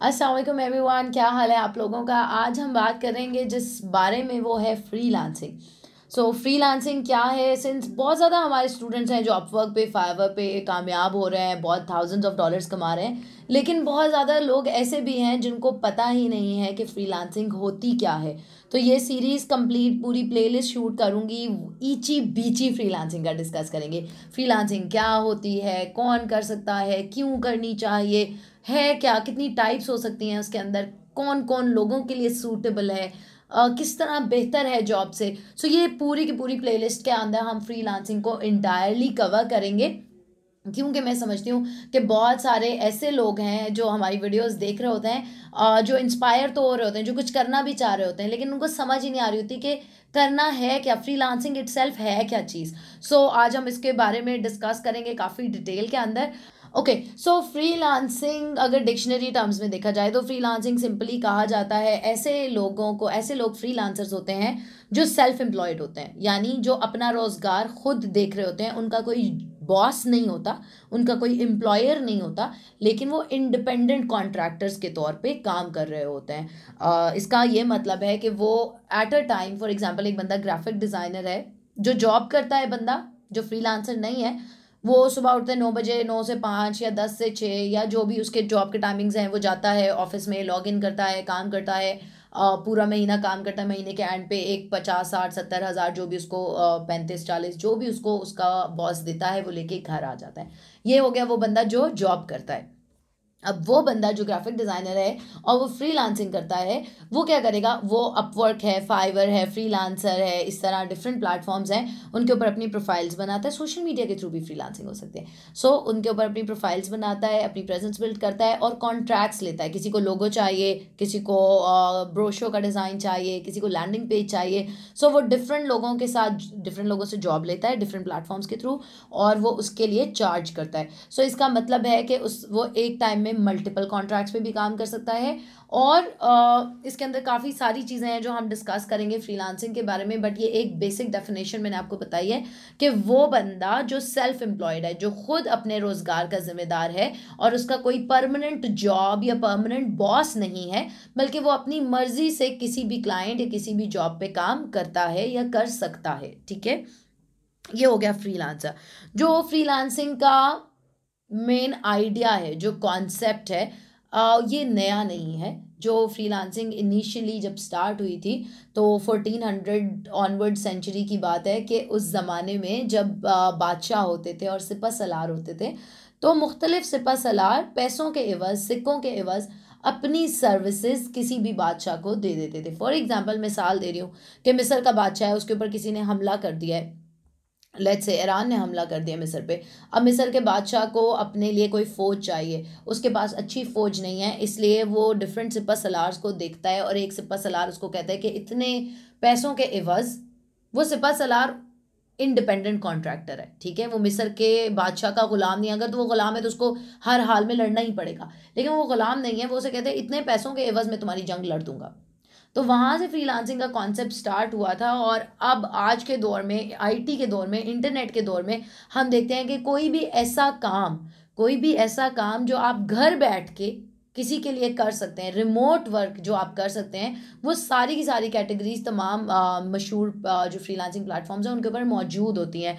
Aslam everyone क्या हाल है आप लोगों का? आज हम बात करेंगे जिस बारे में वो है freelancing so freelancing क्या है? सिंस बहुत ज़्यादा हमारे स्टूडेंट्स हैं जो अपवर्क पे फाइवर पे कामयाब हो रहे हैं, बहुत थाउजेंड्स ऑफ़ डॉलर्स कमा रहे हैं, लेकिन बहुत ज़्यादा लोग ऐसे भी हैं जिनको पता ही नहीं है कि फ्री लांसिंग होती क्या है। तो ये सीरीज़ कंप्लीट पूरी प्लेलिस्ट शूट करूँगी ईची बीची फ्री लांसिंग का डिस्कस करेंगे। फ्री लांसिंग क्या होती है? कौन कर सकता है? क्यों करनी चाहिए? है क्या? कितनी टाइप्स हो सकती हैं उसके अंदर? कौन कौन लोगों के लिए सूटेबल है? Uh, किस तरह बेहतर है जॉब से? सो so, ये पूरी की पूरी प्लेलिस्ट के अंदर हम फ्रीलांसिंग को इंटायरली कवर करेंगे। क्योंकि मैं समझती हूँ कि बहुत सारे ऐसे लोग हैं जो हमारी वीडियोस देख रहे होते हैं जो इंस्पायर तो हो रहे होते हैं जो कुछ करना भी चाह रहे होते हैं लेकिन उनको समझ ही नहीं आ रही होती कि करना है क्या? फ्रीलांसिंग इट्सेल्फ है क्या चीज़? सो so, आज हम इसके बारे में डिस्कस करेंगे काफ़ी डिटेल के अंदर। ओके सो फ्रीलांसिंग अगर डिक्शनरी टर्म्स में देखा जाए तो फ्रीलांसिंग सिंपली कहा जाता है ऐसे लोगों को ऐसे लोग फ्रीलांसर्स होते हैं जो सेल्फ एम्प्लॉयड होते हैं यानी जो अपना रोज़गार खुद देख रहे होते हैं। उनका कोई बॉस नहीं होता उनका कोई एम्प्लॉयर नहीं होता लेकिन वो इंडिपेंडेंट कॉन्ट्रैक्टर्स के तौर पे काम कर रहे होते हैं। आ, इसका ये मतलब है कि वो at a time for example एक बंदा ग्राफिक डिज़ाइनर है जो जॉब करता है बंदा जो फ्रीलांसर नहीं है वो सुबह उठते हैं नौ बजे, नौ से पाँच या दस से छः या जो भी उसके जॉब के टाइमिंग्स हैं, वो जाता है ऑफ़िस में लॉग इन करता है, काम करता है पूरा महीना काम करता है, महीने के एंड पे एक पचास, साठ, सत्तर हज़ार जो भी उसको पैंतीस, चालीस जो भी उसको उसका बॉस देता है, वो लेके घर आ जाता है। ये हो गया वो बंदा जो जॉब करता है। अब वो बंदा जो ग्राफिक डिज़ाइनर है और वो फ्री करता है वो क्या करेगा? वो अपवर्क है फाइवर है फ्री है इस तरह डिफरेंट प्लेटफॉर्म्स हैं उनके ऊपर अपनी प्रोफाइल्स बनाता है सोशल मीडिया के थ्रू भी फ्री हो सकते हैं। सो so, उनके ऊपर अपनी प्रोफाइल्स बनाता है अपनी प्रेजेंस बिल्ड करता है और कॉन्ट्रैक्ट्स लेता है। किसी को लोगो चाहिए किसी को ब्रोशो का डिज़ाइन चाहिए किसी को लैंडिंग पेज चाहिए। सो so, वो डिफरेंट लोगों के साथ डिफरेंट लोगों से जॉब लेता है डिफरेंट प्लेटफॉर्म्स के थ्रू और वो उसके लिए चार्ज करता है। सो so, इसका मतलब है कि उस वो एक टाइम में मल्टीपल कॉन्ट्रैक्ट्स पे भी काम कर सकता है। और आ, इसके अंदर काफ़ी सारी चीज़ें हैं जो हम डिस्कस करेंगे फ्रीलांसिंग के बारे में बट ये एक बेसिक डेफिनेशन मैंने आपको बताई है कि वो बंदा जो सेल्फ एम्प्लॉयड है जो खुद अपने रोज़गार का जिम्मेदार है और उसका कोई परमानेंट जॉब या परमानेंट बॉस नहीं है बल्कि वो अपनी मर्ज़ी से किसी भी क्लाइंट या किसी भी जॉब पे काम करता है या कर सकता है ठीक है? ये हो गया फ्रीलांसर जो फ्रीलांसिंग का मेन आइडिया है जो कॉन्सेप्ट है आ, ये नया नहीं है। जो फ्रीलांसिंग इनिशियली जब स्टार्ट हुई थी तो फोर्टीन हंड्रेड ऑनवर्ड सेंचुरी की बात है कि उस ज़माने में जब बादशाह होते थे और सिपा सलार होते थे तो मुख्तलिफ़ सिपा सलार पैसों के एवज़ सिक्कों के एवज़ अपनी सर्विसेज़ किसी भी बादशाह को दे देते थे। फॉर एग्ज़ाम्पल मिसाल दे रही हूँ कि मिस्र का बादशाह है उसके ऊपर किसी ने हमला कर दिया है। लेट से ईरान ने हमला कर दिया मिस्र पे। अब मिस्र के बादशाह को अपने लिए कोई फ़ौज चाहिए। उसके पास अच्छी फ़ौज नहीं है, इसलिए वो डिफरेंट सिपा सलार्स को देखता है और एक सिपा सलार उसको कहता है कि इतने पैसों के एवज़, वो सिपा सलार इंडिपेंडेंट कॉन्ट्रैक्टर है, ठीक है? वो मिस्र के बादशाह का ग़ुलाम नहीं अगर तो वो ग़ुलाम है तो उसको हर हाल में लड़ना ही पड़ेगा। लेकिन वो ग़ुलाम नहीं है, वो उसे कहते हैं, इतने पैसों के एवज़ में तुम्हारी जंग लड़ दूँगा। तो वहाँ से फ्रीलांसिंग का कॉन्सेप्ट स्टार्ट हुआ था और अब आज के दौर में आईटी के दौर में इंटरनेट के दौर में हम देखते हैं कि कोई भी ऐसा काम कोई भी ऐसा काम जो आप घर बैठ के किसी के लिए कर सकते हैं रिमोट वर्क जो आप कर सकते हैं वो सारी की सारी कैटेगरीज तमाम मशहूर जो फ्रीलांसिंग प्लेटफॉर्म्स हैं उनके ऊपर मौजूद होती हैं।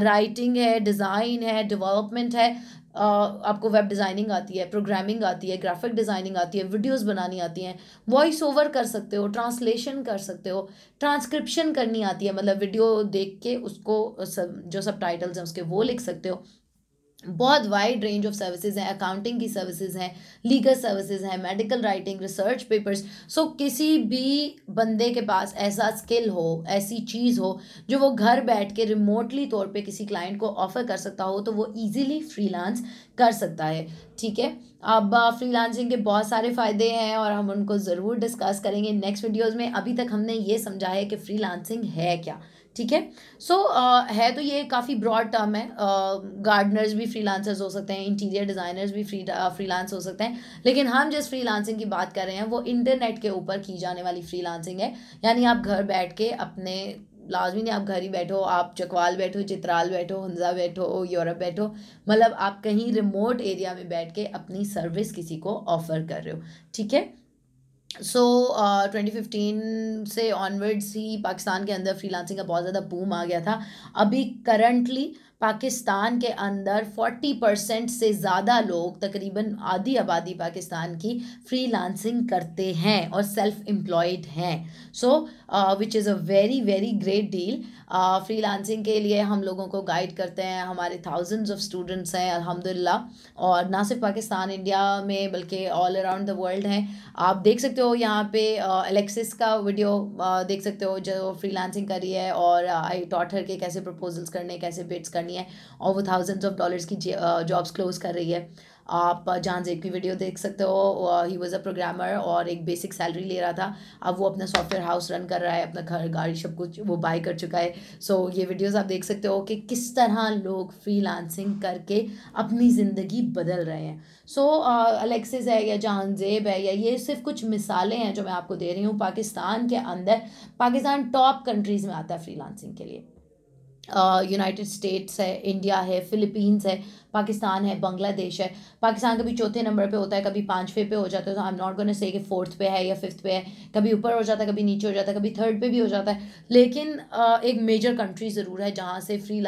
राइटिंग है डिज़ाइन है डेवलपमेंट है आपको वेब डिज़ाइनिंग आती है प्रोग्रामिंग आती है ग्राफिक डिज़ाइनिंग आती है वीडियोस बनानी आती हैं वॉइस ओवर कर सकते हो ट्रांसलेशन कर सकते हो ट्रांसक्रिप्शन करनी आती है मतलब वीडियो देख के उसको सब, जो सब टाइटल्स हैं उसके वो लिख सकते हो। बहुत वाइड रेंज ऑफ़ सर्विसेज़ हैं अकाउंटिंग की सर्विसेज़ हैं लीगल सर्विसेज़ हैं medical writing research papers so किसी भी बंदे के पास ऐसा स्किल हो, ऐसी चीज़ हो, जो वो घर बैठ के रिमोटली तौर पे किसी क्लाइंट को ऑफ़र कर सकता हो तो वो इजीली फ्रीलांस कर सकता है। ठीक है? अब फ्रीलांसिंग के बहुत सारे फ़ायदे हैं और हम उनको ज़रूर डिस्कस करेंगे नेक्स्ट वीडियोज़ में। अभी तक हमने ये समझा है कि फ्रीलांसिंग है क्या। ठीक है? सो so, uh, है तो ये काफ़ी ब्रॉड टर्म है। गार्डनर्स uh, भी फ्रीलांसर्स हो सकते हैं इंटीरियर डिज़ाइनर्स भी फ्री फ्रीलांस हो सकते हैं। लेकिन हम जिस फ्रीलांसिंग की बात कर रहे हैं वो इंटरनेट के ऊपर की जाने वाली फ्रीलांसिंग है। यानी आप घर बैठ के अपने लाजमी नहीं आप घर ही बैठो आप चकवाल बैठो चित्राल बैठो हंजा बैठो यूरोप बैठो मतलब आप कहीं रिमोट एरिया में बैठ के अपनी सर्विस किसी को ऑफ़र कर रहे हो। ठीक है? सो ट्वेंटी फिफ्टीन से ऑनवर्ड्स ही पाकिस्तान के अंदर फ्रीलांसिंग का बहुत ज़्यादा बूम आ गया था। अभी करंटली पाकिस्तान के अंदर फोर्टी परसेंट से ज़्यादा लोग तकरीबन आधी आबादी पाकिस्तान की फ्रीलांसिंग करते हैं और सेल्फ एम्प्लॉयड हैं so which is a very very great deal freelancing के लिए हम लोगों को गाइड करते हैं। हमारे थाउजेंड्स ऑफ़ स्टूडेंट्स हैं अल्हम्दुलिल्लाह और ना सिर्फ़ पाकिस्तान इंडिया में बल्कि ऑल अराउंड द वर्ल्ड हैं। आप देख सकते हो यहाँ पे एलेक्सिस uh, का वीडियो uh, देख सकते हो जो फ्री फ्रीलांसिंग करी है और आई टॉट हर के कैसे प्रपोजल्स करने कैसे बिट्स करनी है और वो थाउजेंड्स ऑफ़ डॉलर्स की जॉब्स क्लोज कर रही है। आप जहाँ जेब की वीडियो देख सकते हो। ही वॉज़ अ प्रोग्रामर और एक बेसिक सैलरी ले रहा था। अब वो अपना सॉफ्टवेयर हाउस रन कर रहा है अपना घर गाड़ी सब कुछ वो बाय कर चुका है। सो so, ये वीडियोस आप देख सकते हो कि किस तरह लोग फ्रीलांसिंग करके अपनी ज़िंदगी बदल रहे हैं। सो अलेक्सिस है या जहानजेब है या ये सिर्फ़ कुछ मिसालें हैं जो मैं आपको दे रही हूँ। पाकिस्तान के अंदर पाकिस्तान टॉप कंट्रीज़ में आता है फ्रीलांसिंग के लिए। यूनाइटेड स्टेट्स है इंडिया है फ़िलीपींस है पाकिस्तान है बांग्लादेश है। पाकिस्तान कभी चौथे नंबर पे होता है कभी पाँचवें पे हो जाता है तो I am not gonna say कि फोर्थ पे है या फिफ्थ पे है। कभी ऊपर हो जाता है कभी नीचे हो जाता है कभी थर्ड पे भी हो जाता है। लेकिन एक मेजर कंट्री ज़रूर है जहाँ से फ्री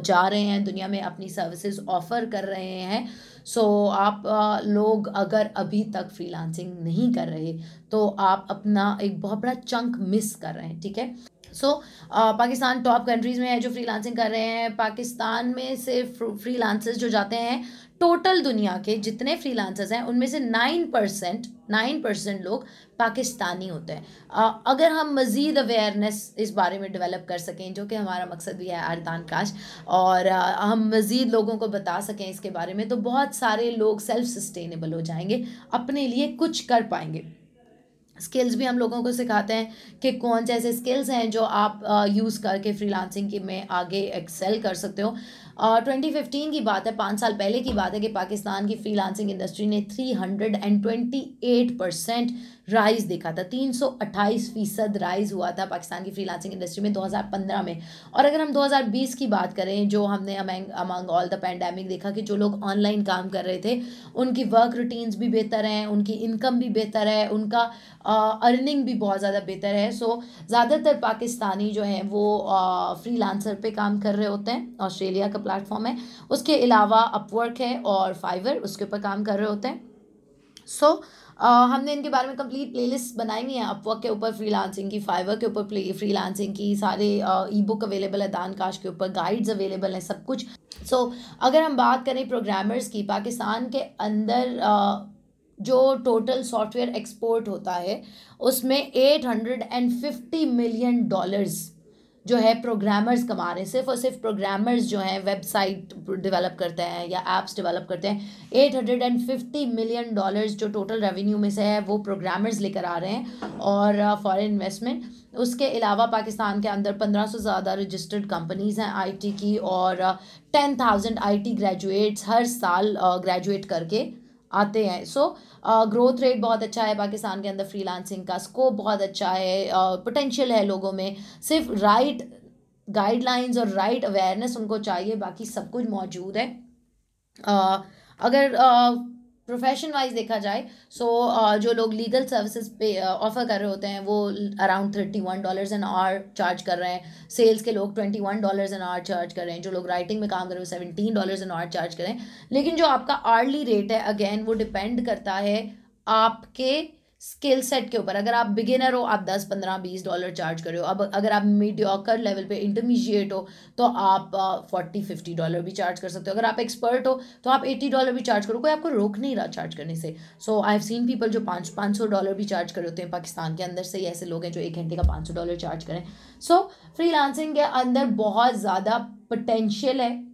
जा रहे हैं दुनिया में अपनी सर्विसेज़ ऑफ़र कर रहे हैं। सो so, आप लोग अगर अभी तक फ्रीलांसिंग नहीं कर रहे तो आप अपना एक बहुत बड़ा चंक मिस कर रहे हैं ठीक है? So so, uh, Pakistan top countries में है जो फ्रीलांसिंग कर रहे हैं। पाकिस्तान में से फ्रीलांसर्स जो जाते हैं टोटल दुनिया के जितने फ्रीलांसर्स हैं उनमें से नाइन परसेंट नाइन परसेंट लोग पाकिस्तानी होते हैं। Uh, अगर हम मज़ीद अवेयरनेस इस बारे में डेवलप कर सकें जो कि हमारा मकसद भी है आरदान काश और uh, हम मज़ीद लोगों को बता सकें इसके बारे में तो बहुत सारे लोग सेल्फ सस्टेनेबल हो जाएँगे अपने लिए कुछ कर पाएँगे। स्किल्स भी हम लोगों को सिखाते हैं कि कौन से ऐसे स्किल्स हैं जो आप यूज़ करके फ्रीलांसिंग के में आगे एक्सेल कर सकते हो। ट्वेंटी फिफ्टीन की बात है, पाँच साल पहले की बात है कि पाकिस्तान की फ्रीलांसिंग इंडस्ट्री ने three hundred and twenty eight percent rise देखा था। तीन सौ अट्ठाईस फ़ीसद राइज हुआ था पाकिस्तान की फ्रीलांसिंग इंडस्ट्री में 2015 में। और अगर हम 2020 की बात करें जो हमने अमंग ऑल द पैंडेमिक देखा कि जो लोग ऑनलाइन काम कर रहे थे उनकी वर्क रूटीन्स भी बेहतर हैं उनकी इनकम भी बेहतर है उनका अर्निंग भी बहुत ज़्यादा बेहतर है। सो ज़्यादातर पाकिस्तानी जो हैं वो फ्री लांसर पर काम कर रहे होते हैं ऑस्ट्रेलिया का प्लेटफॉर्म है। उसके अलावा अपवर्क है और फाइवर उसके ऊपर काम कर रहे होते हैं। सो so, हमने इनके बारे में कंप्लीट प्लेलिस्ट बनाई हुई है अपवर्क के ऊपर फ्रीलांसिंग की फाइवर के ऊपर फ्रीलांसिंग की सारे ई बुक अवेलेबल है दान काश के ऊपर गाइड्स अवेलेबल हैं सब कुछ। सो so, अगर हम बात करें प्रोग्रामर्स की पाकिस्तान के अंदर uh, जो टोटल सॉफ्टवेयर एक्सपोर्ट होता है उसमें eight hundred and fifty million dollars जो है प्रोग्रामर्स कमा रहे हैं सिर्फ़ और सिर्फ़ प्रोग्रामर्स जो हैं वेबसाइट डेवलप करते हैं या एप्स डेवलप करते हैं eight hundred and fifty million dollars जो टोटल रेवेन्यू में से है, वो प्रोग्रामर्स लेकर आ रहे हैं और फॉरेन इन्वेस्टमेंट उसके अलावा पाकिस्तान के अंदर पंद्रह सौ ज़्यादा रजिस्टर्ड कंपनीज़ हैं आईटी की और टेन थाउज़ेंड आई ग्रेजुएट्स हर साल ग्रेजुएट करके। आते हैं। सो ग्रोथ रेट बहुत अच्छा है पाकिस्तान के अंदर फ्रीलांसिंग का। स्कोप बहुत अच्छा है। पोटेंशियल uh, है लोगों में। सिर्फ़ राइट गाइडलाइंस और राइट अवेयरनेस उनको चाहिए बाकी सब कुछ मौजूद है। Uh, अगर uh, प्रोफेशन वाइज देखा जाए सो so, uh, जो लोग लीगल सर्विसेज़ पे ऑफ़र uh, कर रहे होते हैं वो around thirty one dollars an hour charge कर रहे हैं। सेल्स के लोग twenty one dollars an hour charge कर रहे हैं। जो लोग राइटिंग में काम कर रहे हैं seventeen dollars an hour charge करें लेकिन जो आपका आर्ली रेट है अगेन वो डिपेंड करता है आपके स्किल सेट के ऊपर। अगर आप बिगिनर हो, आप दस, पंद्रह, बीस डॉलर चार्ज कर अब अगर आप मीडियोकर लेवल पे इंटरमीडिएट हो तो आप फोर्टी फिफ्टी डॉलर भी चार्ज कर सकते हो। अगर आप एक्सपर्ट हो तो आप एटी डॉलर भी चार्ज करो। कोई आपको रोक नहीं रहा चार्ज करने से। So I have seen people जो पाँच पाँच सौ डॉलर भी चार्ज कर होते हैं पाकिस्तान के अंदर से ही ऐसे लोग हैं जो एक घंटे का पाँच सौ डॉलर चार्ज करें। सो फ्री के अंदर बहुत ज़्यादा पोटेंशियल है।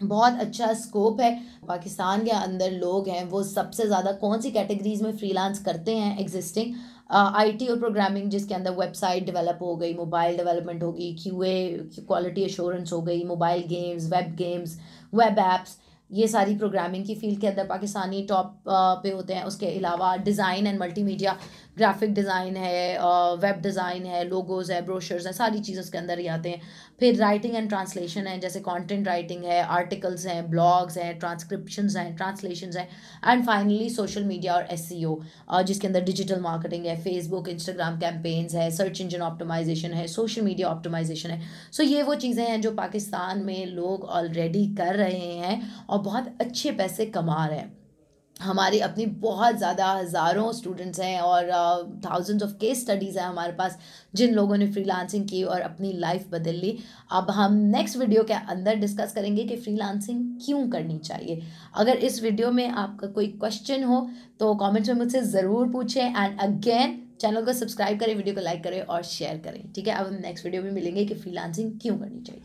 बहुत अच्छा स्कोप है। पाकिस्तान के अंदर लोग हैं, वो सबसे ज़्यादा कौन सी कैटेगरीज में फ्रीलांस करते हैं एग्जिस्टिंग आईटी और प्रोग्रामिंग जिसके अंदर वेबसाइट डेवलप हो गई मोबाइल डेवलपमेंट होगी क्यूए क्वालिटी एश्योरेंस हो गई mobile games web games web apps ये सारी प्रोग्रामिंग की फ़ील्ड के अंदर पाकिस्तानी टॉप पे होते हैं। उसके अलावा design and multimedia graphic design है वेब डिज़ाइन है लोगोज है ब्रोशर्स हैं, सारी चीज़ उसके अंदर ही आते हैं। फिर राइटिंग एंड ट्रांसलेशन है, जैसे कंटेंट राइटिंग है आर्टिकल्स हैं ब्लॉग्स हैं ट्रांसक्रिप्शन हैं ट्रांसलेशन हैं एंड फाइनली सोशल मीडिया और एस जिसके अंदर डिजिटल मार्केटिंग है फेसबुक इंस्टाग्राम कैंपेन्स है सर्च इंजन ऑप्टिमाइजेशन है सोशल मीडिया ऑप्टिमाइजेशन है। सो so ये वो चीज़ें हैं जो पाकिस्तान में लोग ऑलरेडी कर रहे हैं और बहुत अच्छे पैसे कमा रहे हैं। हमारी अपनी बहुत ज़्यादा हज़ारों स्टूडेंट्स हैं और थाउजेंड्स ऑफ़ केस स्टडीज़ हैं हमारे पास, जिन लोगों ने फ्रीलांसिंग की और अपनी लाइफ बदल ली। अब हम नेक्स्ट वीडियो के अंदर डिस्कस करेंगे कि फ्रीलांसिंग क्यों करनी चाहिए। अगर इस वीडियो में आपका कोई क्वेश्चन हो तो कमेंट्स में मुझसे ज़रूर पूछें एंड अगेन चैनल को सब्सक्राइब करें वीडियो को लाइक करें और शेयर करें। ठीक है? अब हम नेक्स्ट वीडियो में मिलेंगे कि फ्रीलांसिंग क्यों करनी चाहिए।